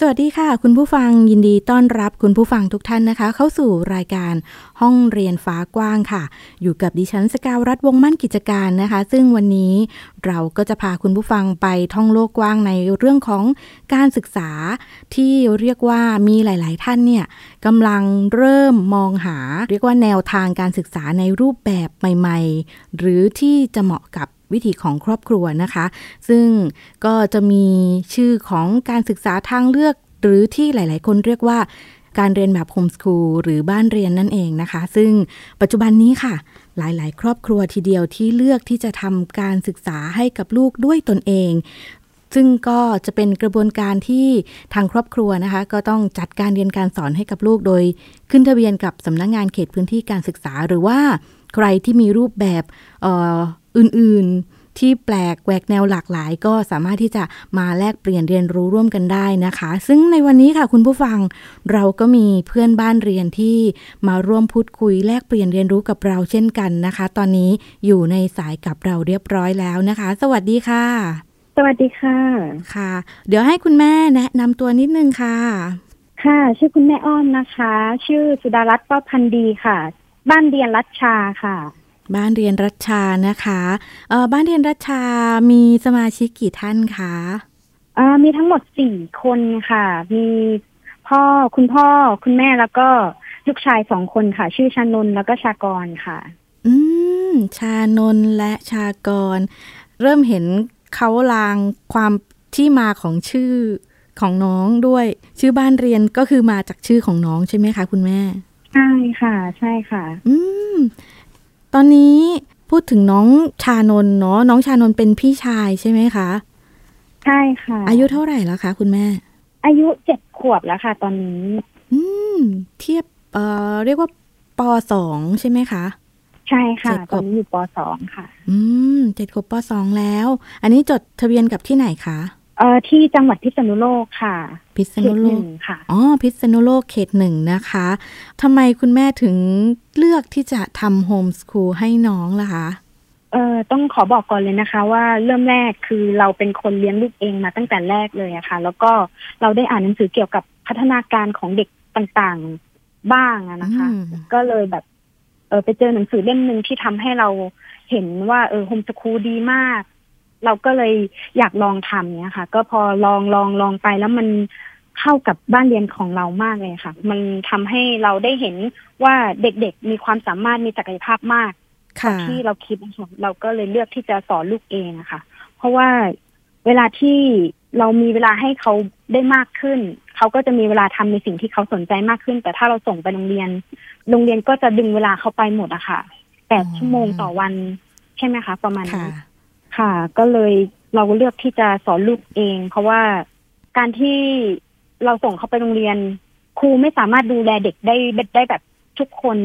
สวัสดีค่ะ คุณผู้ฟังยินดีต้อนรับคุณผู้ฟังทุกท่านนะคะ เข้าสู่รายการห้องเรียนฟ้ากว้างค่ะ อยู่กับดิฉันสกาวรัฐวงมั่นกิจการนะคะ ซึ่งวันนี้เราก็จะพาคุณผู้ฟังไปท่องโลกกว้างในเรื่องของการศึกษาที่เรียกว่ามีหลาย ๆ ท่านเนี่ยกำลังเริ่มมองหา เรียกว่าแนวทางการศึกษาในรูปแบบใหม่ ๆ หรือที่จะเหมาะกับ วิถีของครอบครัวนะคะ ซึ่งก็จะมีชื่อของการศึกษาทางเลือก หรือที่หลาย ๆ คนเรียกว่าการเรียนแบบโฮมสคูลหรือบ้านเรียนนั่นเองนะคะ ซึ่งปัจจุบันนี้ค่ะ หลาย ๆ ครอบครัวทีเดียวที่เลือกที่จะทำการศึกษาให้กับลูกด้วยตนเอง ซึ่งก็จะเป็นกระบวนการที่ทางครอบครัวนะคะ ก็ต้องจัดการเรียนการสอนให้กับลูกโดย ขึ้นทะเบียนกับสำนักงงานเขตพื้นที่การศึกษาหรือว่า ใครที่มีรูปแบบเอ่ออื่นๆ ที่แปลกแหวกแนวหลากหลาย ก็สามารถที่จะมาแลกเปลี่ยนเรียนรู้ร่วมกันได้นะคะ ซึ่งในวันนี้ค่ะคุณผู้ฟังเราก็มีเพื่อนบ้านเรียนที่มาร่วมพูดคุยแลกเปลี่ยนเรียนรู้กับเราเช่นกันนะคะ ตอนนี้อยู่ในสายกับเราเรียบร้อยแล้วนะคะ สวัสดีค่ะ สวัสดีค่ะค่ะ เดี๋ยวให้คุณแม่แนะนำตัวนิดนึงค่ะค่ะ ชื่อคุณแม่อ้อมนะคะ ชื่อสุดารัตน์ป้าพันธ์ดีค่ะ บ้านเรียนรัชชาค่ะ บ้านเรียนรัชชานะคะเอ่อบ้านเรียนรัชชามีสมาชิกกี่ท่านคะอ่ามีทั้งหมดสี่คนค่ะ มีพ่อคุณพ่อคุณแม่แล้วก็ลูกชายสองคนค่ะ ชื่อชานนท์แล้วก็ชากรค่ะ อืม ชานนท์และชากร เริ่มเห็นเขาลางความที่มาของชื่อของน้องด้วย ชื่อบ้านเรียนก็คือมาจากชื่อของน้องใช่ไหมคะ คุณแม่ ใช่ค่ะ ใช่ค่ะ อืม ตอนนี้พูดถึงน้องชานนท์เนาะน้องชานนท์เป็นพี่ชายใช่ไหมคะ ใช่ค่ะ อายุเท่าไหร่แล้วคะคุณแม่ อายุเจ็ดขวบแล้วค่ะ ตอนนี้ อืม เทียบเอ่อเรียกว่าปสองใช่ไหมคะใช่ค่ะเจ็ดขตวอบนนี้อยู่ปสองค่ะ อืมเจ็ดขวบปสองแล้ว อันนี้จดทะเบียนกับที่ไหนคะ เอ่อที่จังหวัดพิษณุโลกค่ะ พิษเขณุตโลหนึ่กงค่ะอ๋อพิษณุโลกเขตหนึ่งนะคะทำไมคุณแม่ถึงเลือกที่จะทำโฮมสคูลให้น้องล่ะคะเอ่อต้องขอบอกก่อนเลยนะคะ ว่าเริ่มแรกคือเราเป็นคนเลี้ยงลูกเองมาตั้งแต่แรกเลยอะค่ะ แล้วก็เราได้อ่านหนังสือเกี่ยวกับพัฒนาการของเด็กต่างๆบ้างอะนะคะอืมก็เลยแบบ เออไปเจอหนังสือเล่มหนึ่งที่ทำให้เราเห็นว่าเออโฮมสคูลดีมาก เราก็เลยอยากลองทำเนี่ยค่ะ ก็พอลองลองลองไปแล้วมันเข้ากับบ้านเรียนของเรามากเลยค่ะ มันทำให้เราได้เห็นว่าเด็กๆ มีความสามารถมีศักยภาพมากค่ะที่เราคิดนะคะเราก็เลยเลือกที่จะสอนลูกเองอะค่ะเพราะว่าเวลาที่เรามีเวลาให้เขาได้มากขึ้น เขาก็จะมีเวลาทำในสิ่งที่เขาสนใจมากขึ้น แต่ถ้าเราส่งไปโรงเรียน โรงเรียนก็จะดึงเวลาเขาไปหมดอะค่ะแปดอ๋อชั่วโมงต่อวันใช่ไหมคะ ประมาณค่ะนี้ ค่ะ ก็เลยเราเลือกที่จะสอนลูกเอง เพราะว่าการที่เราส่งเขาไปโรงเรียน ครูไม่สามารถดูแลเด็กได้ได้แบบทุกคน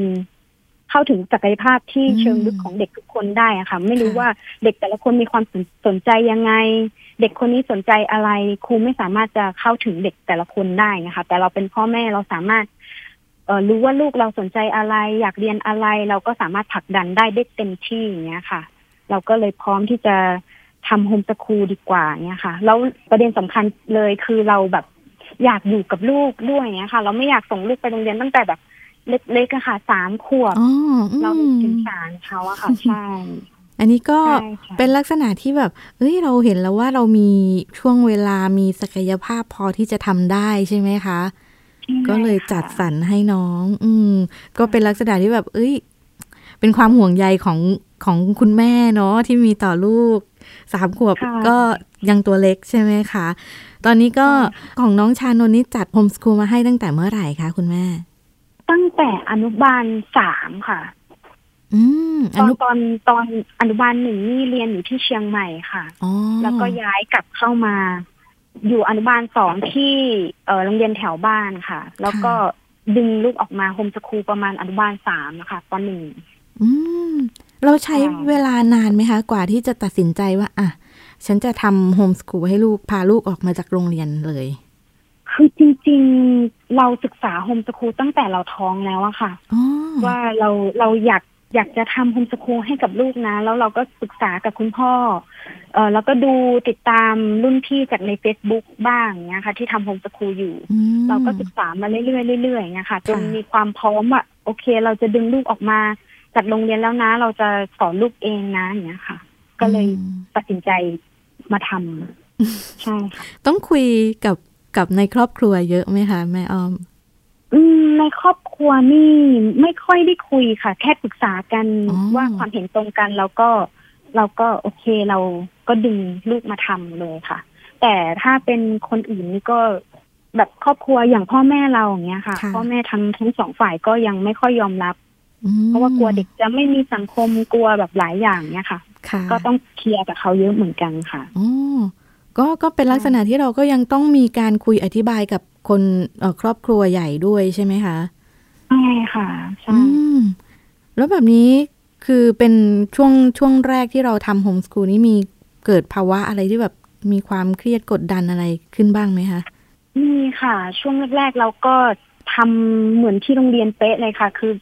เข้าถึงศักยภาพที่อืมเชิงลึกของเด็กทุกคนได้อะค่ะ ไม่รู้ค่ะว่าเด็กแต่ละคนมีความสนสนใจยังไง เด็กคนนี้สนใจอะไร ครูไม่สามารถจะเข้าถึงเด็กแต่ละคนได้นะคะ แต่เราเป็นพ่อแม่เราสามารถเอ่อรู้ว่าลูกเราสนใจอะไร อยากเรียนอะไร เราก็สามารถผลักดันได้ได้เต็มที่อย่างเงี้ยค่ะ เราก็เลยพร้อมที่จะทำโฮมสคูลดีกว่าเนี่ยค่ะ แล้วประเด็นสำคัญเลยคือเราแบบอยากอยู่กับลูกด้วยเนี้ยค่ะ เราไม่อยากส่งลูกไปโรงเรียนตั้งแต่แบบเล็กๆอะค่ะสามขวบ อ๋ออืม เราสงสารเขาอะค่ะ ใช่ อันนี้ก็ใช่ค่ะ เป็นลักษณะที่แบบ เอ้ย เราเห็นแล้วว่าเรามีช่วงเวลามีศักยภาพพอที่จะทำได้ใช่ไหมคะ ก็เลยจัดสรรให้น้อง อืม ก็เป็นลักษณะที่แบบ เอ้ย เป็นความห่วงใยของ ของคุณแม่เนาะที่มีต่อลูกสามขวบค่ะก็ยังตัวเล็กใช่ไหมคะ ตอนนี้ก็ของน้องชานนท์นี่จัดโฮมสคูลมาให้ตั้งแต่เมื่อไหร่คะคุณแม่ ตั้งแต่อนุบาลสามค่ะ อืมตออนนุตอนตอนอนุบาลหนึ่งนี่เรียนอยู่ที่เชียงใหม่ค่ะอ๋อแล้วก็ย้ายกลับเข้ามา อยู่อนุบาลสองที่เออโรงเรียนแถวบ้านค่ะ แล้วก็ดึงลูกออกมา homeschool ประมาณอนุบาลสามนะคะปหนึ่งอืม เราใช้ใช้เวลานานไหมคะ กว่าที่จะตัดสินใจว่า อะ ฉันจะทำโฮมส o ูลให้ลูกพาลูกออกมาจากโรงเรียนเลย คือจริง ๆ เราศึกษา homeschool ตั้งแต่เราท้องแล้วอะค่ะอ๋อว่าเราเราอยากอยากจะทำ homeschool ให้กับลูกนะ แล้วเราก็ศึกษากับคุณพ่อ เออแล้วก็ดูติดตามรุ่นพี่จากใน Facebook บ้างเนี้ยค่ะ ที่ทำโฮมสคูลอยู่อืมเราก็ศึกษามาเรื่อยๆเรื่อยๆเงี้ยค่ะจนค่ะมีความพร้อมว่าโอเค เราจะดึงลูกออกมา จากโรงเรียนแล้วนะ เราจะสอนลูกเองนะอย่างเงี้ยค่ะ ก็เลยอืมตัดสินใจมาทำใช่ค่ะต้องคุยกับกับในครอบครัวเยอะไหมคะแม่อ้อม อืมในครอบครัวนี่ไม่ค่อยได้คุยค่ะ แค่ปรึกษากันอ๋อว่าความเห็นตรงกันแล้วก็เราก็โอเคเราก็ดึงลูกมาทำเลยค่ะ แต่ถ้าเป็นคนอื่นนี่ก็แบบครอบครัวอย่างพ่อแม่เราอย่างเงี้ยค่ะค่ะพ่อแม่ทั้งทั้งสองฝ่ายก็ยังไม่ค่อยยอมรับอืม เพราะว่ากลัวเด็กจะไม่มีสังคมกลัวแบบหลายอย่างเนี้ยค่ะค่ะ ก็ต้องเคลียร์กับเขาเยอะเหมือนกันค่ะอ๋อก็ก็เป็นลักษณะที่เราก็ยังต้องมีการคุยอธิบายกับคนเอ่อครอบครัวใหญ่ด้วยใช่ไหมคะใช่ค่ะใช่อืมแล้วแบบนี้คือเป็นช่วงช่วงแรกที่เราทำโฮมส o ูลนี้มีเกิดภาวะอะไรที่แบบมีความเครียดกดดันอะไรขึ้นบ้างไหมคะมีค่ะ ช่วงแรกๆเราก็ทำเหมือนที่โรงเรียนเป๊ะเลยค่ะ คือ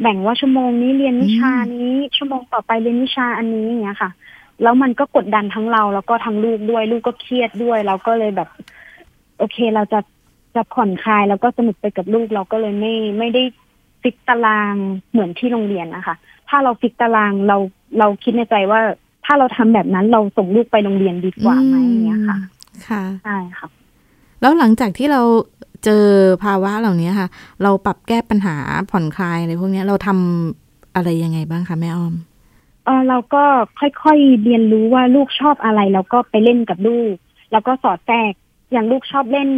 แบ่งว่าชั่วโมงนี้เรียนวิชานี้ ชั่วโมงต่อไปเรียนวิชาอันนี้อย่างเงี้ยค่ะ แล้วมันก็กดดันทั้งเราแล้วก็ทั้งลูกด้วย ลูกก็เครียดด้วย เราก็เลยแบบ โอเคเราจะจะผ่อนคลายแล้วก็สนุกไปกับลูกเราก็เลยไม่ไม่ได้ fix ตารางเหมือนที่โรงเรียนนะคะ ถ้าเรา fix ตารางเราเราคิดในใจว่า ถ้าเราทำแบบนั้นเราส่งลูกไปโรงเรียนดีกว่าไหมอย่างเงี้ยค่ะ ค่ะใช่ค่ะแล้วหลังจากที่เรา เจอภาวะเหล่านี้ค่ะ เราปรับแก้ปัญหาผ่อนคลายอะไรพวกเนี้ยเราทำอะไรยังไงบ้างคะแม่อ้อมเออเราก็ค่อยๆเรียนรู้ว่าลูกชอบอะไรแล้วก็ไปเล่นกับลูก แล้วก็สอดแทรกอย่างลูกชอบเล่น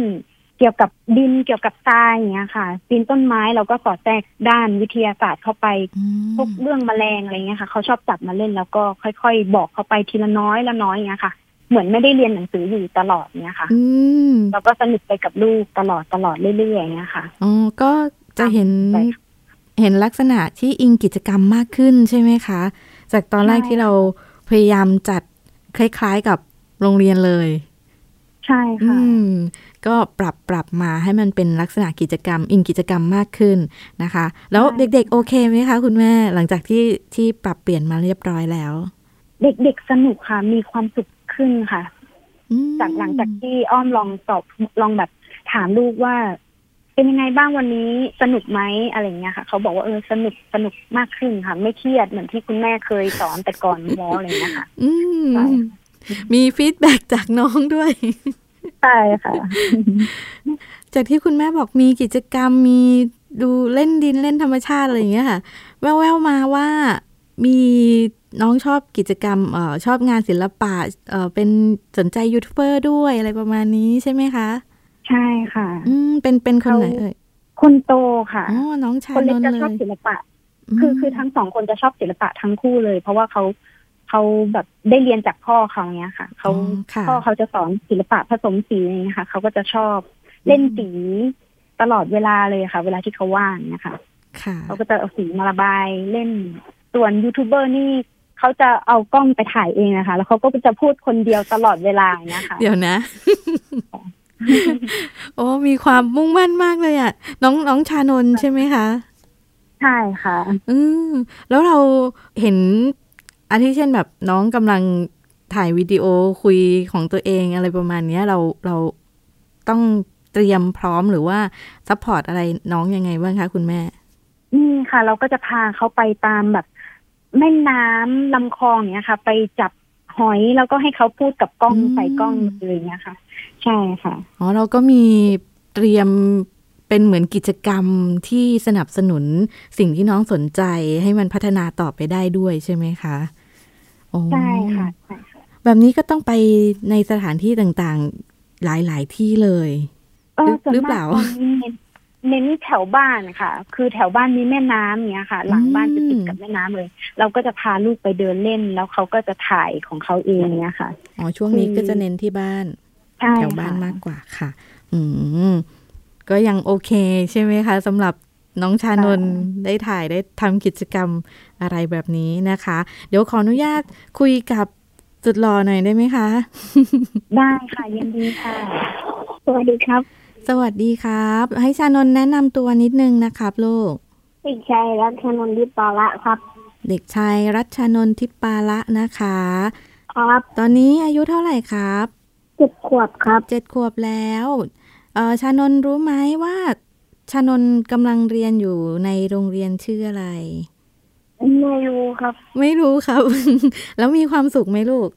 เกี่ยวกับดินเกี่ยวกับทรายอย่างเงี้ยค่ะปีนต้นไม้เราก็สอดแทรกด้านวิทยาศาสตร์เข้าไปอืมพวกเรื่องแมลงอะไรเงี้ยค่ะเขาชอบจับมาเล่นแล้วก็ค่อยๆ บอกเขาไปทีละน้อยละน้อยอย่างเงี้ยค่ะ เหมือนไม่ได้เรียนหนังสืออยู่ตลอดเนี้ยค่ะอืมเราก็สนุกไปกับลูกตลอดตลอดเรื่อยๆอย่างเงี้ยค่ะอ๋อก็จะเห็นใช่ค่ะเห็นลักษณะที่อิงกิจกรรมมากขึ้นใช่ไหมคะ จากตอนแรกใช่ที่เราพยายามจัดคล้าย ๆกับโรงเรียนเลย ใช่อืค่ะมก็ปรับปรับมาให้มันเป็นลักษณะกิจกรรม อิงกิจกรรมมากขึ้นนะคะ แล้วใช่เด็กๆ โอเคไหมคะ คุณแม่หลังจากที่ที่ปรับเปลี่ยนมาเรียบร้อยแล้ว เด็กๆสนุกค่ะมีความสุข ขึ้นค่ะอืมจากหลังจากที่อ้อมลองตอบลองแบบถามลูกว่า เป็นยังไงบ้างวันนี้สนุกไหมอะไรเงี้ยค่ะ เขาบอกว่าเออสนุกสนุกมากขึ้นค่ะ ไม่เครียดเหมือนที่คุณแม่เคยสอนแต่ก่อนแล้วอะไรเงี้ยค่ะอืมใช่มีฟีดแบ็กจากน้องด้วยใช่ค่ะ จากที่คุณแม่บอกมีกิจกรรมมีดูเล่นดินเล่นธรรมชาติอะไรอย่างเงี้ยค่ะ แววๆมาว่ามี น้องชอบกิจกรรมเอ่อชอบงานศิลปะเอ่อเป็นสนใจยูทูบเบอร์ด้วยอะไรประมาณนี้ใช่ไหมคะ ใช่ค่ะ อืมเป็นเป็นคนไหนเขาเอ่ยคนโตค่ะอ๋อน้องชาคนนเล็กนท์จะเลชอบยศิลปะ คือคือทั้งสองคนจะชอบศิลปะทั้งคู่เลย เพราะว่าเขาเขาแบบได้เรียนจากพ่อเขาเนี้ยค่ะเขาอ๋อค่ะพ่อเขาจะสอนศิลปะผสมสีอย่างเงี้ยค่ะเขาก็จะชอบเล่นสีตลอดเวลาเลยค่ะ เวลาที่เขาว่างเนี่ยค่ะค่ะเขาก็จะเอาสีมาระบายเล่นส่วนยูทูบเบอร์นี่ เขาจะเอากล้องไปถ่ายเองนะคะ แล้วเขาก็จะพูดคนเดียวตลอดเวลาอย่างเงี้ยค่ะเดี๋ยวนะ โอ้มีความมุ่งมั่นมากเลยอะ น้องน้องชานนท์ใช่ไหมคะใช่ค่ะ อืมแล้วเราเห็นอาทิเช่นแบบน้องกำลังถ่ายวิดีโอคุยของตัวเองอะไรประมาณเนี้ยเราเราต้องเตรียมพร้อมหรือว่า support อะไรน้องยังไงบ้างคะคุณแม่นี่ค่ะ เราก็จะพาเขาไปตามแบบ แม่น้ำลำคลองเนี้ยค่ะ ไปจับหอยแล้วก็ให้เขาพูดกับกล้องอืมใส่กล้องเลยเนี้ยค่ะ ใช่ค่ะอ๋อเราก็มีเตรียมเป็นเหมือนกิจกรรมที่สนับสนุนสิ่งที่น้องสนใจให้มันพัฒนาต่อไปได้ด้วยใช่ไหมคะโอ้ใช่ค่ะใช่ค่ะแบบนี้ก็ต้องไปในสถานที่ต่างๆ หลายๆที่เลยเออส่วนหรือเปมาล่ากตอนนี้ เน้นเน้นแถวบ้านค่ะ คือแถวบ้านมีแม่น้ำเนี้ยค่ะ หลังบ้านจะติดกับแม่น้ำเลย เราก็จะพาลูกไปเดินเล่น แล้วเขาก็จะถ่ายของเขาเองเนี้ยค่ะอ๋อช่วงนี้คือก็จะเน้นที่บ้านใช่แถวบ้านค่ะมากกว่าค่ะ อืมก็ยังโอเคใช่ไหมคะสำหรับน้องชานนท์ได้ถ่ายได้ทำกิจกรรมอะไรแบบนี้นะคะ เดี๋ยวขออนุญาตคุยกับสุดหล่อหน่อยได้ไหมคะ ได้ค่ะยินดีค่ะ สวัสดีครับ สวัสดีครับ ให้ชานนท์แนะนำตัวนิดนึงนะครับลูกเด็กชายรัชนนท์ดิปาละครับ เด็กชายรัชนนท์ทิปปาละนะคะ ครับ ตอนนี้อายุเท่าไหร่ครับเจ็ดขวบครับเจ็ดขวบแล้วเออชานนท์รู้ไหมว่า ชานนท์กำลังเรียนอยู่ในโรงเรียนชื่ออะไร ไม่รู้ครับ ไม่รู้ครับ แล้วมีความสุขไหมลูก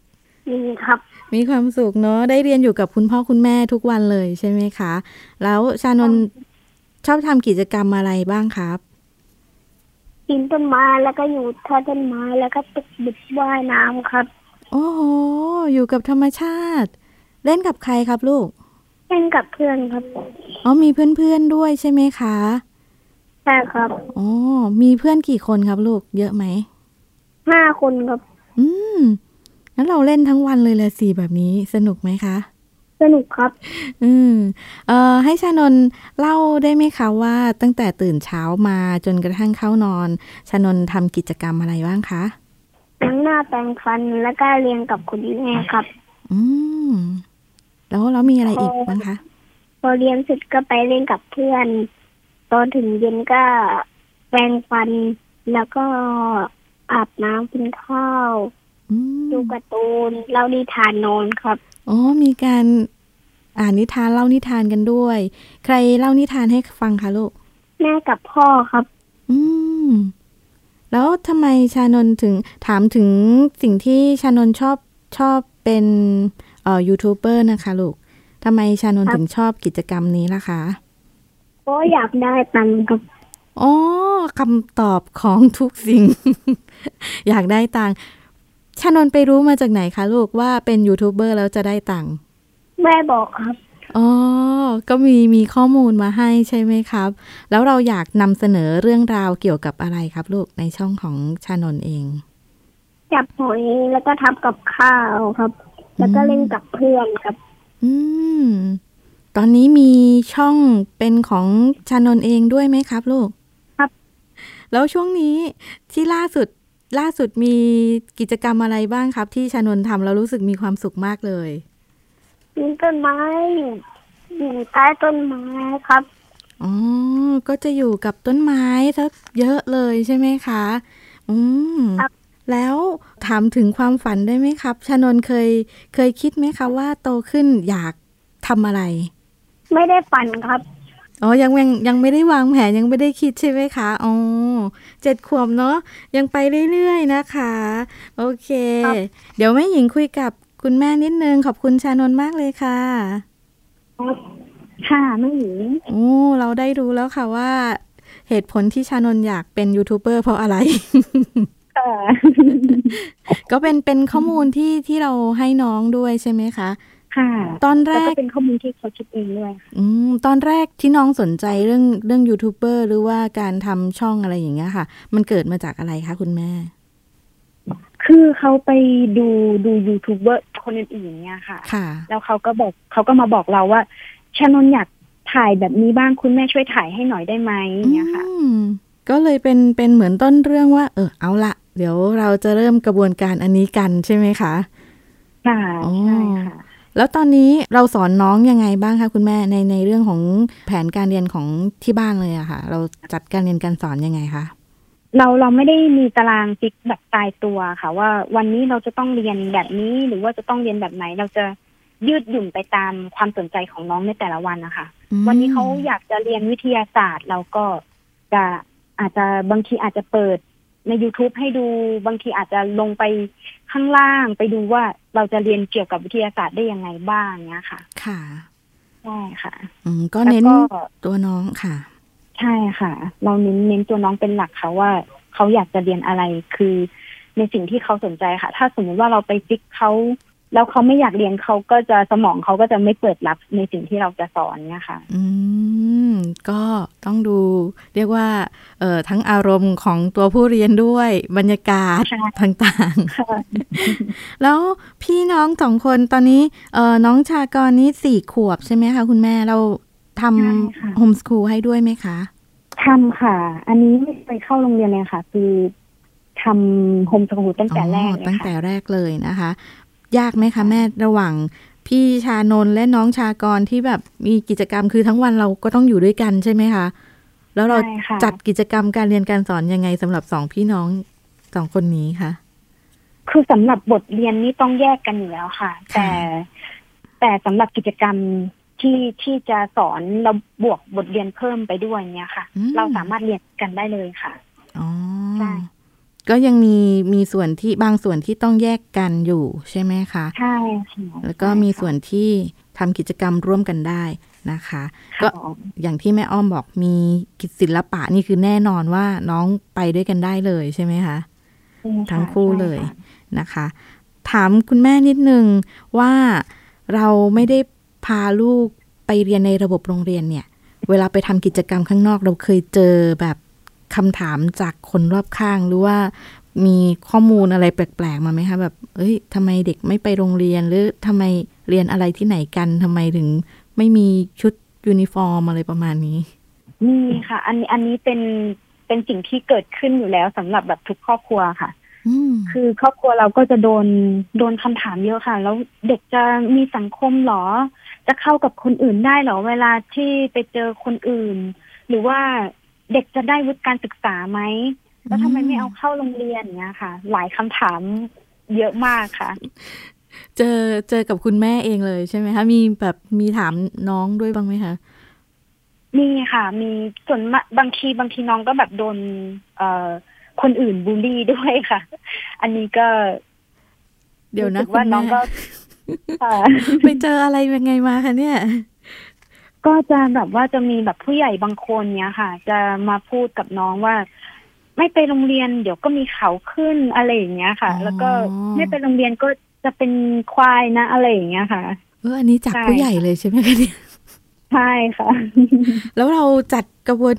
มีครับ มีความสุขเนาะได้เรียนอยู่กับคุณพ่อคุณแม่ทุกวันเลยใช่ไหมคะ แล้วชานนท์ชอบทำกิจกรรมอะไรบ้างครับปีนต้นไม้แล้วก็อยู่ท่าต้นไม้แล้วก็ตึกบิดว่ายน้ำครับ โอ้โหอยู่กับธรรมชาติ เล่นกับใครครับลูก เล่นกับเพื่อนครับอ๋อมีเพื่อนๆด้วยใช่ไหมคะใช่ครับอ๋อมีเพื่อนกี่คนครับลูก เยอะไหมห้าคนครับ อืม งั้นเราเล่นทั้งวันเลยละสิแบบนี้สนุกไหมคะ สนุกครับ อืมเอ่อให้ชานนท์เล่าได้ไหมคะว่าตั้งแต่ตื่นเช้ามาจนกระทั่งเข้านอน ชานนท์ทำกิจกรรมอะไรบ้างคะล้างหน้าแปรงฟันแล้วก็เรียนกับคุณแม่ครับ อืมแล้วแล้วมีอะไรอีกบ้างคะพอเรียนเสร็จก็ไปเล่นกับเพื่อน ตอนถึงเย็นก็แปรงฟันแล้วก็อาบน้ำกินข้าวอืมดู การ์ตูนเล่านิทานนอนครับ อ๋อ มีการอ่านนิทานเล่านิทานกันด้วย ใครเล่านิทานให้ฟังคะลูก แม่กับพ่อครับ อืม แล้วทำไมชานนท์ถึงถามถึงสิ่งที่ชานนท์ชอบชอบเป็นเอ่อยูทูบเบอร์นะคะลูกทำไมชานนท์ครับถึงชอบกิจกรรมนี้ล่ะคะเพราะอยากได้ตังค์ครับอ๋อคำตอบของทุกสิ่ง อยากได้ตังค์ ชานนท์ไปรู้มาจากไหนคะลูกว่าเป็นยูทูบเบอร์แล้วจะได้ตังค์แม่บอกครับอ๋อก็มีมีข้อมูลมาให้ใช่ไหมครับ แล้วเราอยากนำเสนอเรื่องราวเกี่ยวกับอะไรครับ ลูกในช่องของชานนท์เอง จับหอยแล้วก็ทำกับข้าวครับ แล้วก็เล่นกับเพื่อนครับ อืม ตอนนี้มีช่องเป็นของชานนท์เองด้วยไหมครับ ลูก ครับ แล้วช่วงนี้ที่ล่าสุด ล่าสุดมีกิจกรรมอะไรบ้างครับ ที่ชานนท์ทำแล้วรู้สึกมีความสุขมากเลยมีต้นไม้อยู่อยู่ใต้ต้นไม้ครับอ๋อก็จะอยู่กับต้นไม้ซะเยอะเลยใช่ไหมคะ อืมครับแล้วถามถึงความฝันได้ไหมครับชานนท์เคยเคยคิดไหมคะว่าโตขึ้นอยากทำอะไร ไม่ได้ฝันครับ อ๋อ ยังยังยังไม่ได้วางแผนยังไม่ได้คิดใช่ไหมคะ อ๋อเจ็ดขวบเนาะยังไปเรื่อยๆนะคะ โอเคครับเดี๋ยวแม่หญิงคุยกับคุณแม่นิดนึง ขอบคุณชานนท์มากเลยค่ะ ค่ะไม่หญิงโอ้เราได้รู้แล้วค่ะว่า เหตุผลที่ชานนท์อยากเป็นยูทูบเบอร์เพราะอะไรค่ะก็เป็นเป็นข้อมูลที่ที่เราให้น้องด้วยใช่ไหมคะ ค่ะ ตอนแรก แล้วก็เป็นข้อมูลที่เขาคิดเองด้วยค่ะอืมตอนแรกที่น้องสนใจเรื่องเรื่องยูทูบเบอร์หรือว่าการทำช่องอะไรอย่างเงี้ยค่ะ มันเกิดมาจากอะไรคะคุณแม่ คือเขาไปดูดูยูทูบเบอร์คนอื่นๆเนี่ยค่ะ ค่ะ แล้วเขาก็บอกเขาก็มาบอกเราว่าชานนท์อยากถ่ายแบบนี้บ้างคุณแม่ช่วยถ่ายให้หน่อยได้ไหมเนี่ยค่ะอืมก็เลยเป็นเป็นเหมือนต้นเรื่องว่า เออเอาละเดี๋ยวเราจะเริ่มกระบวนการอันนี้กันใช่ไหมคะ ค่ะอ๋อใช่ค่ะ แล้วตอนนี้เราสอนน้องยังไงบ้างคะคุณแม่ในในเรื่องของแผนการเรียนของที่บ้านเลยอะค่ะ เราจัดการเรียนการสอนยังไงคะเราเราไม่ได้มีตารางฟิกแบบตายตัวค่ะ ว่าวันนี้เราจะต้องเรียนแบบนี้หรือว่าจะต้องเรียนแบบไหน เราจะยืดหยุ่นไปตามความสนใจของน้องในแต่ละวันนะคะอืมวันนี้เขาอยากจะเรียนวิทยาศาสตร์ เราก็จะอาจจะบางทีอาจจะเปิด ใน YouTube ให้ดูบางทีอาจจะลงไปข้างล่างไปดูว่าเราจะเรียนเกี่ยวกับวิทยาศาสตร์ได้ยังไงบ้างเนี้ยค่ะ ค่ะใช่ค่ะอืมก็แล้วเน้นก็ตัวน้องค่ะ ใช่ค่ะ เราเน้นเน้นตัวน้องเป็นหลักค่ะว่าเขาอยากจะเรียนอะไรคือในสิ่งที่เขาสนใจค่ะ ถ้าสมมติว่าเราไปฟิกเขาแล้วเขาไม่อยากเรียนเขาก็จะสมองเขาก็จะไม่เปิดรับในสิ่งที่เราจะสอนเนี่ยค่ะ อืม ก็ต้องดูเรียกว่าเอ่อทั้งอารมณ์ของตัวผู้เรียนด้วยบรรยากาศใช่ต่างค่ะๆแล้วพี่น้องสองคนตอนนี้เอ่อน้องชากรนี่สี่ขวบใช่ไหมคะคุณแม่เราทใช่ค่ะำโฮมสคูลให้ด้วยไหมคะทำค่ะ อันนี้ไม่เคยเข้าโรงเรียนเลยค่ะ คือทำโฮมสกูลตั้งแต่แรกอ๋อเลยตั้งค่ะแต่แรกเลยนะคะ ยากไหมคะแม่ระหว่าง พี่ชานนท์และน้องชากรที่แบบมีกิจกรรมคือทั้งวันเราก็ต้องอยู่ด้วยกันใช่ไหมคะแล้วเราใช่ค่ะจัดกิจกรรมการเรียนการสอนยังไงสำหรับสองพี่น้องสองคนนี้คะคือสำหรับบทเรียนนี่ต้องแยกกันอยู่แล้วค่ะค่ะแต่แต่สำหรับกิจกรรมที่ที่จะสอนเราบวกบทเรียนเพิ่มไปด้วยเนี่ยค่ะอืมเราสามารถเรียนกันได้เลยค่ะอ๋อใช่ ก็ยังมีมีส่วนที่บางส่วนที่ต้องแยกกันอยู่ใช่ไหมคะใช่ค่ะแล้วก็มีส่วนที่ทำกิจกรรมร่วมกันได้นะคะ ก็ค่ะอย่างที่แม่อ้อมบอกมีกิจศิลปะนี่คือแน่นอนว่าน้องไปด้วยกันได้เลยใช่ไหมคะใช่ะทั้งคู่เลยใช่ค่ะนะคะ ถามคุณแม่นิดนึงว่าเราไม่ได้พาลูกไปเรียนในระบบโรงเรียนเนี่ย เวลาไปทำกิจกรรมข้างนอกเราเคยเจอแบบ คำถามจากคนรอบข้างหรือว่ามีข้อมูลอะไรแปลกๆมาไหมคะแบบเอ้ยทำไมเด็กไม่ไปโรงเรียนหรือทำไมเรียนอะไรที่ไหนกันทำไมถึงไม่มีชุดยูนิฟอร์มอะไรประมาณนี้ มีค่ะ อันนี้อันนี้เป็นเป็นสิ่งที่เกิดขึ้นอยู่แล้วสำหรับแบบทุกครอบครัวค่ะอืมคือครอบครัวเราก็จะโดนโดนคำถามเยอะค่ะ แล้วเด็กจะมีสังคมเหรอ จะเข้ากับคนอื่นได้เหรอ เวลาที่ไปเจอคนอื่น หรือว่า เด็กจะได้วุฒิการศึกษาไหมแล้วทำไมไม่เอาเข้าโรงเรียนเนี้ยค่ะ หลายคำถามเยอะมากค่ะ เจอเจอกับคุณแม่เองเลยใช่ไหมคะมีแบบมีถามน้องด้วยบ้างไหมคะมีค่ะ มีส่วนมากบางทีบางทีน้องก็แบบโดน เอ่อคนอื่นบูลลี่ด้วยค่ะ อันนี้ก็ เดี๋ยวนะรู้สึกว่าคุณแม่น้องก็ค่ะไปเจออะไรยังไงมาคะเนี่ย ก็จะแบบว่าจะมีแบบผู้ใหญ่บางคนเนี้ยค่ะ จะมาพูดกับน้องว่า ไม่ไปโรงเรียนเดี๋ยวก็มีเขาขึ้นอะไรอย่างเงี้ยค่ะอ๋อแล้วก็ไม่ไปโรงเรียนก็จะเป็นควายนะอะไรอย่างเงี้ยค่ะเอออันนี้จากใช่ผู้ใหญ่เลยใช่ไหมคะเนี่ยใช่ค่ะ แล้วเราจัดกระบวน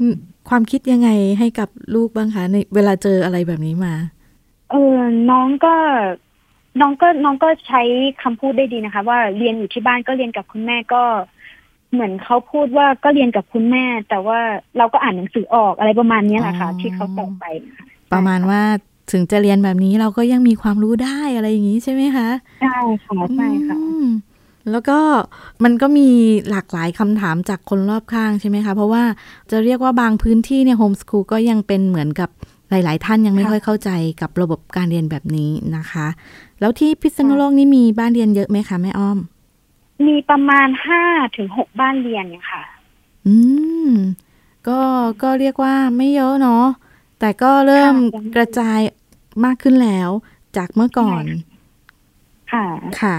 ความคิดยังไงให้กับลูกบ้างคะในเวลาเจออะไรแบบนี้มา เออน้องก็น้องก็น้องก็ใช้คำพูดได้ดีนะคะ ว่าเรียนอยู่ที่บ้านก็เรียนกับคุณแม่ก็ เหมือนเขาพูดว่าก็เรียนกับคุณแม่ แต่ว่าเราก็อ่านหนังสือออกอะไรประมาณเนี้ยแหละค่ะอ๋อที่เขาตอบไปนะคะประมาณว่าถึงจะเรียนแบบนี้เราก็ยังมีความรู้ได้อะไรอย่างนี้ใช่ไหมคะใช่ค่ะใช่ค่ะอืมแล้วก็มันก็มีหลากหลายคำถามจากคนรอบข้างใช่ไหมคะ เพราะว่าจะเรียกว่าบางพื้นที่เนี่ยโฮมสคูลก็ยังเป็นเหมือนกับหลาย ๆ ท่านยังไม่ค่ะค่อยเข้าใจกับระบบการเรียนแบบนี้นะคะ แล้วที่พิษณุโลกนี่มีบ้านเรียนเยอะไหมคะแม่อ้อม มีประมาณห้าถึงหกบ้านเรียนเนี่ยค่ะ อืม ก็ก็เรียกว่าไม่เยอะเนาะแต่ก็เริ่มค่ะกระจายมากขึ้นแล้ว จากเมื่อก่อน ค่ะค่ะ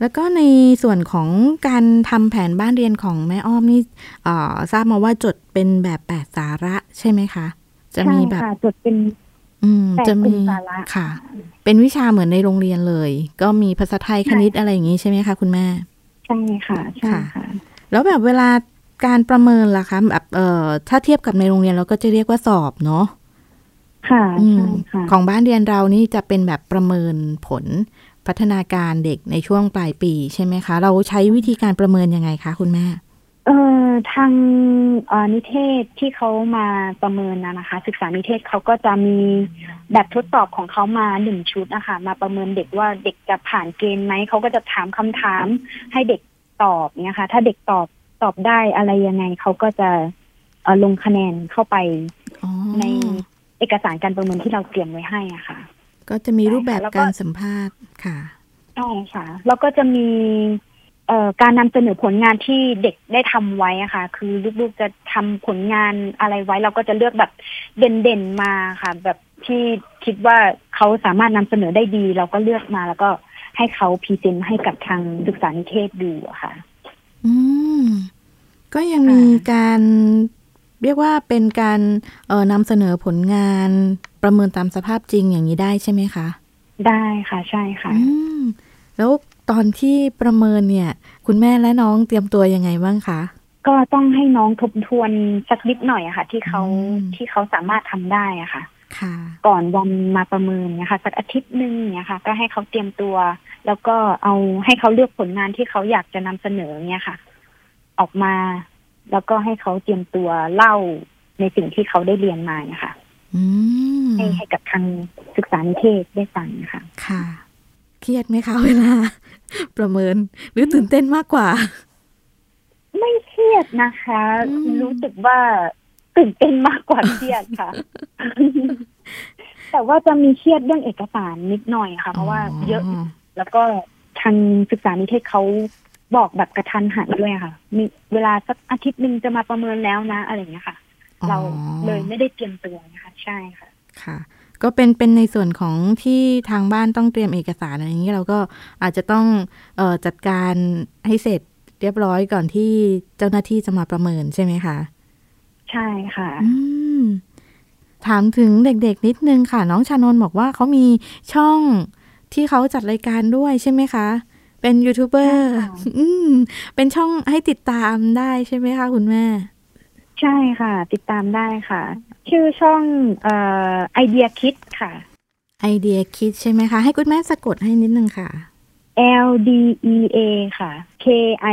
แล้วก็ในส่วนของการทำแผนบ้านเรียนของแม่อ้อมนี่เอ่อทราบมาว่าจดเป็นแบบแปดสาระใช่ไหมคะ จะมีแบบใช่ค่ะจดเป็นอืม แปดจะมีกลุ่มสาระค่ะ เป็นวิชาเหมือนในโรงเรียนเลย ก็มีภาษาไทยคณิตอะไรอย่างนี้ใช่ไหมคะคุณแม่ ใช่ค่ะใช่ค่ะ แล้วแบบเวลาการประเมินล่ะคะแบบเอ่อถ้าเทียบกับในโรงเรียนเราก็จะเรียกว่าสอบเนาะค่ะอืมใช่ค่ะ ของบ้านเรียนเรานี่จะเป็นแบบประเมินผลพัฒนาการเด็กในช่วงปลายปีใช่ไหมคะ เราใช้วิธีการประเมินยังไงคะคุณแม่เอ่อ ทางเอ่อนิเทศที่เขามาประเมินนะนะคะ ศึกษานิเทศเขาก็จะมีแบบทดสอบของเขามาหนึ่งชุดนะคะมาประเมินเด็กว่าเด็กจะผ่านเกณฑ์ไหมเขาก็จะถามคำถามให้เด็กตอบเนี่ยค่ะ ถ้าเด็กตอบตอบได้อะไรยังไงเขาก็จะเอ่อลงคะแนนเข้าไปอ๋อในเอกสารการประเมินที่เราเตรียมไว้ให้อะค่ะ ก็จะมีรูปแบบแล้วก็การสัมภาษณ์ค่ะใช่ค่ะแล้วก็จะมีเอ่อ การนำเสนอผลงานที่เด็กได้ทำไว้อะค่ะ คือลูกๆจะทำผลงานอะไรไว้ เราก็จะเลือกแบบเด่นๆมาค่ะ แบบที่คิดว่าเขาสามารถนำเสนอได้ดี เราก็เลือกมาแล้วก็ให้เขา present ให้กับทางศึกษานิเทศก์ดูอะค่ะ อืมก็ยังค่ะมีการเรียกว่าเป็นการเอ่อนำเสนอผลงานประเมินตามสภาพจริงอย่างนี้ได้ใช่ไหมคะ ได้ค่ะใช่ค่ะอืมแล้ว ตอนที่ประเมินเนี่ย คุณแม่และน้องเตรียมตัวยังไงบ้างคะ ก็ต้องให้น้องทบทวนสักนิดหน่อยอะค่ะ ที่เขาอืมที่เขาสามารถทำได้อะค่ะค่ะก่อนวันมาประเมินเนี่ยค่ะสักอาทิตย์หนึ่งเนี่ยค่ะ ก็ให้เขาเตรียมตัว แล้วก็เอาให้เขาเลือกผลงานที่เขาอยากจะนำเสนอเนี่ยค่ะ ออกมาแล้วก็ให้เขาเตรียมตัวเล่าในสิ่งที่เขาได้เรียนมาเนี่ยค่ะอืมให้ให้กับทางศึกษานิเทศได้ฟังนะคะค่ะ เครียดไหมคะเวลา ประเมินหรือตื่นเต้นมากกว่า ไม่เครียดนะคะอืมรู้สึกว่าตื่นเต้นมากกว่าเครียดค่ะ แต่ว่าจะมีเครียดเรื่องเอกสารนิดหน่อยค่ะ เพราะว่าเยอะ แล้วก็ทางศึกษานิเทศเขาบอกแบบกระทันหันด้วยค่ะ มีเวลาสักอาทิตย์หนึ่งจะมาประเมินแล้วนะ อะไรอย่างเงี้ยค่ะอ๋อเราเลยไม่ได้เตรียมตัวนะคะ ใช่ค่ะ ค่ะ ก็เป็นเป็นในส่วนของที่ทางบ้านต้องเตรียมเอกสารอะไรอย่างนี้เราก็อาจจะต้องเออจัดการให้เสร็จเรียบร้อยก่อนที่เจ้าหน้าที่จะมาประเมินใช่ไหมคะ ใช่ค่ะอืมถามถึงเด็กๆนิดนึงค่ะ น้องชานนท์บอกว่าเขามีช่องที่เขาจัดรายการด้วยใช่ไหมคะ เป็นยูทูบเบอร์ใช่ค่ะอืมเป็นช่องให้ติดตามได้ใช่ไหมคะคุณแม่ ใช่ค่ะ ติดตามได้ค่ะ ชื่อช่องเอ่อไอเดียคิดค่ะ ไอเดียคิดใช่ไหมคะ ให้คุณแม่สะกดให้นิดนึงค่ะ L D E A ค่ะ K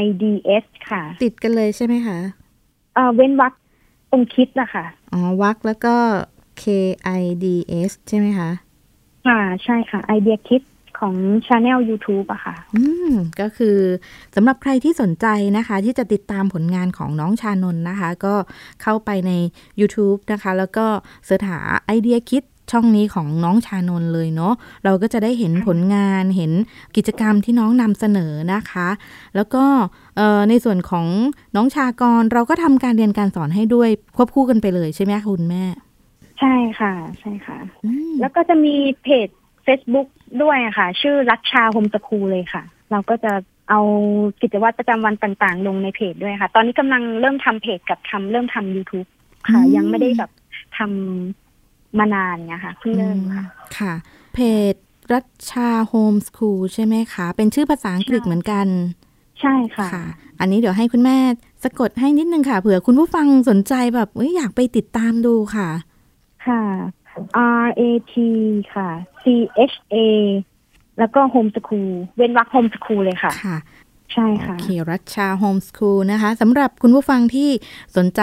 I D S ค่ะ ติดกันเลยใช่ไหมคะเอ่อเว้นวรรคตรงคิดนะคะอ๋อวักแล้วก็ K I D S ใช่ไหมคะ ค่ะ ใช่ค่ะ ไอเดียคิด ของ Channel YouTube อะค่ะ อืม ก็คือสำหรับใครที่สนใจนะคะ ที่จะติดตามผลงานของน้องชานนท์นะคะ ก็เข้าไปใน YouTube นะคะ แล้วก็เสิร์ชหาไอเดียคิดช่องนี้ของน้องชานนท์เลยเนาะเราก็จะได้เห็นผลงานเห็นกิจกรรมที่น้องนำเสนอนะคะ แล้วก็เอ่อในส่วนของน้องชากรเราก็ทำการเรียนการสอนให้ด้วยควบคู่กันไปเลยใช่ไหมคะคุณแม่ ใช่ค่ะ ใช่ค่ะอืมแล้วก็จะมีเพจ Facebook ด้วยอะค่ะ ชื่อรัชชาโฮมสคูลเลยค่ะ เราก็จะเอากิจวัตรประจำวันต่างๆ ลงในเพจด้วยค่ะ ตอนนี้กำลังเริ่มทำเพจกับทำเริ่มทำ YouTube ค่ะ ยังไม่ได้แบบทำมานานเนี่ยค่ะเพิ่งเริ่มค่ะ ค่ะ เพจรัชชาโฮมสคูลใช่ไหมคะ เป็นชื่อภาษาอังกฤษใช่เหมือนกัน ใช่ค่ะค่ะอันนี้เดี๋ยวให้คุณแม่สะกดให้นิดนึงค่ะ เผื่อคุณผู้ฟังสนใจแบบเอ้ยอยากไปติดตามดูค่ะ ค่ะ R A T ค่ะ C H A แล้วก็ Home School เว้นวรรค Home School เลยค่ะ ค่ะ ใช่โอค่ะเค รัชชาโฮมสคูลนะคะสำหรับคุณผู้ฟังที่สนใจ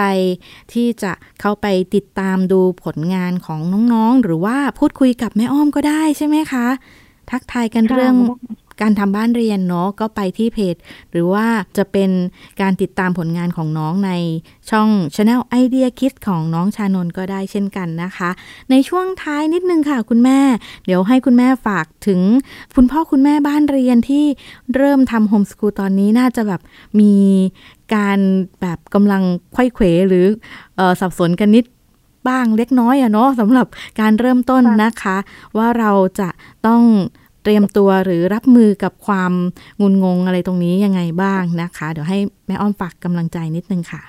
ที่จะเข้าไปติดตามดูผลงานของน้อง ๆ หรือว่าพูดคุยกับแม่อ้อมก็ได้ใช่ไหมคะ ทักทายกันค่ะเรื่อง การทำบ้านเรียนเนาะก็ไปที่เพจ หรือว่าจะเป็นการติดตามผลงานของน้องในช่อง Channel ไอเดียคิดของน้องชานนก็ได้เช่นกันนะคะ ในช่วงท้ายนิดนึงค่ะคุณแม่ เดี๋ยวให้คุณแม่ฝากถึงคุณพ่อคุณแม่บ้านเรียนที่เริ่มทำโฮมสกูลตอนนี้น่าจะแบบมีการแบบกำลังไขว้เขวหรือออสับสนกันนิดบ้างเล็กน้อยอะเนาะสำหรับการเริ่มต้นนะคะ ว่าเราจะต้อง เตรียมตัวหรือรับมือกับความงุนงงอะไรตรงนี้ยังไงบ้างนะคะ เดี๋ยวให้แม่อ้อมฝากกำลังใจนิดนึงค่ะ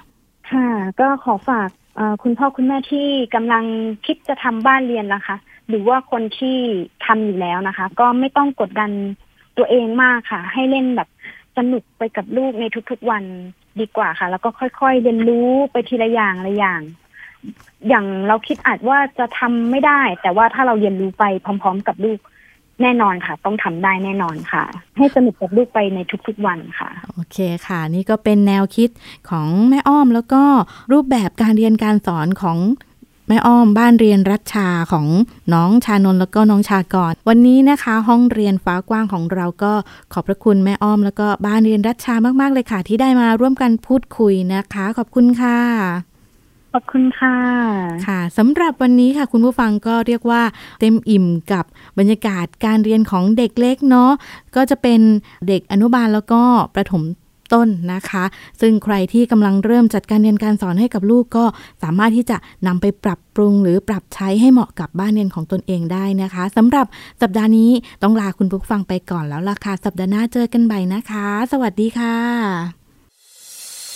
ค่ะ ก็ขอฝากคุณพ่อคุณแม่ที่กำลังคิดจะทำบ้านเรียนนะคะ หรือว่าคนที่ทำอยู่แล้วนะคะ ก็ไม่ต้องกดดันตัวเองมากค่ะ ให้เล่นแบบสนุกไปกับลูกในทุกๆวันดีกว่าค่ะ แล้วก็ค่อยๆเรียนรู้ไปทีละอย่างละอย่าง อย่างเราคิดอาจว่าจะทำไม่ได้ แต่ว่าถ้าเราเรียนรู้ไปพร้อม ๆ กับลูก แน่นอนค่ะ ต้องทำได้แน่นอนค่ะ ให้สนุกกับลูกไปในทุกๆวันค่ะ โอเคค่ะ นี่ก็เป็นแนวคิดของแม่อ้อมแล้วก็รูปแบบการเรียนการสอนของแม่อ้อมบ้านเรียนรัชชาของน้องชานนแล้วก็น้องชากรวันนี้นะคะ ห้องเรียนฟ้ากว้างของเราก็ขอบพระคุณแม่อ้อม แล้วก็บ้านเรียนรัชชามากๆเลยค่ะ ที่ได้มาร่วมกันพูดคุยนะคะ ขอบคุณค่ะ ขอบคุณค่ะ ค่ะสำหรับวันนี้ค่ะคุณผู้ฟังก็เรียกว่าเต็มอิ่มกับบรรยากาศการเรียนของเด็กเล็กเนาะก็จะเป็นเด็กอนุบาลแล้วก็ประถมต้นนะคะ ซึ่งใครที่กำลังเริ่มจัดการเรียนการสอนให้กับลูกก็สามารถที่จะนำไปปรับปรุงหรือปรับใช้ให้เหมาะกับบ้านเรียนของตนเองได้นะคะสำหรับสัปดาห์นี้ต้องลาคุณผู้ฟังไปก่อนแล้วล่ะค่ะสัปดาห์หน้าเจอกันใหม่นะคะ สวัสดีค่ะ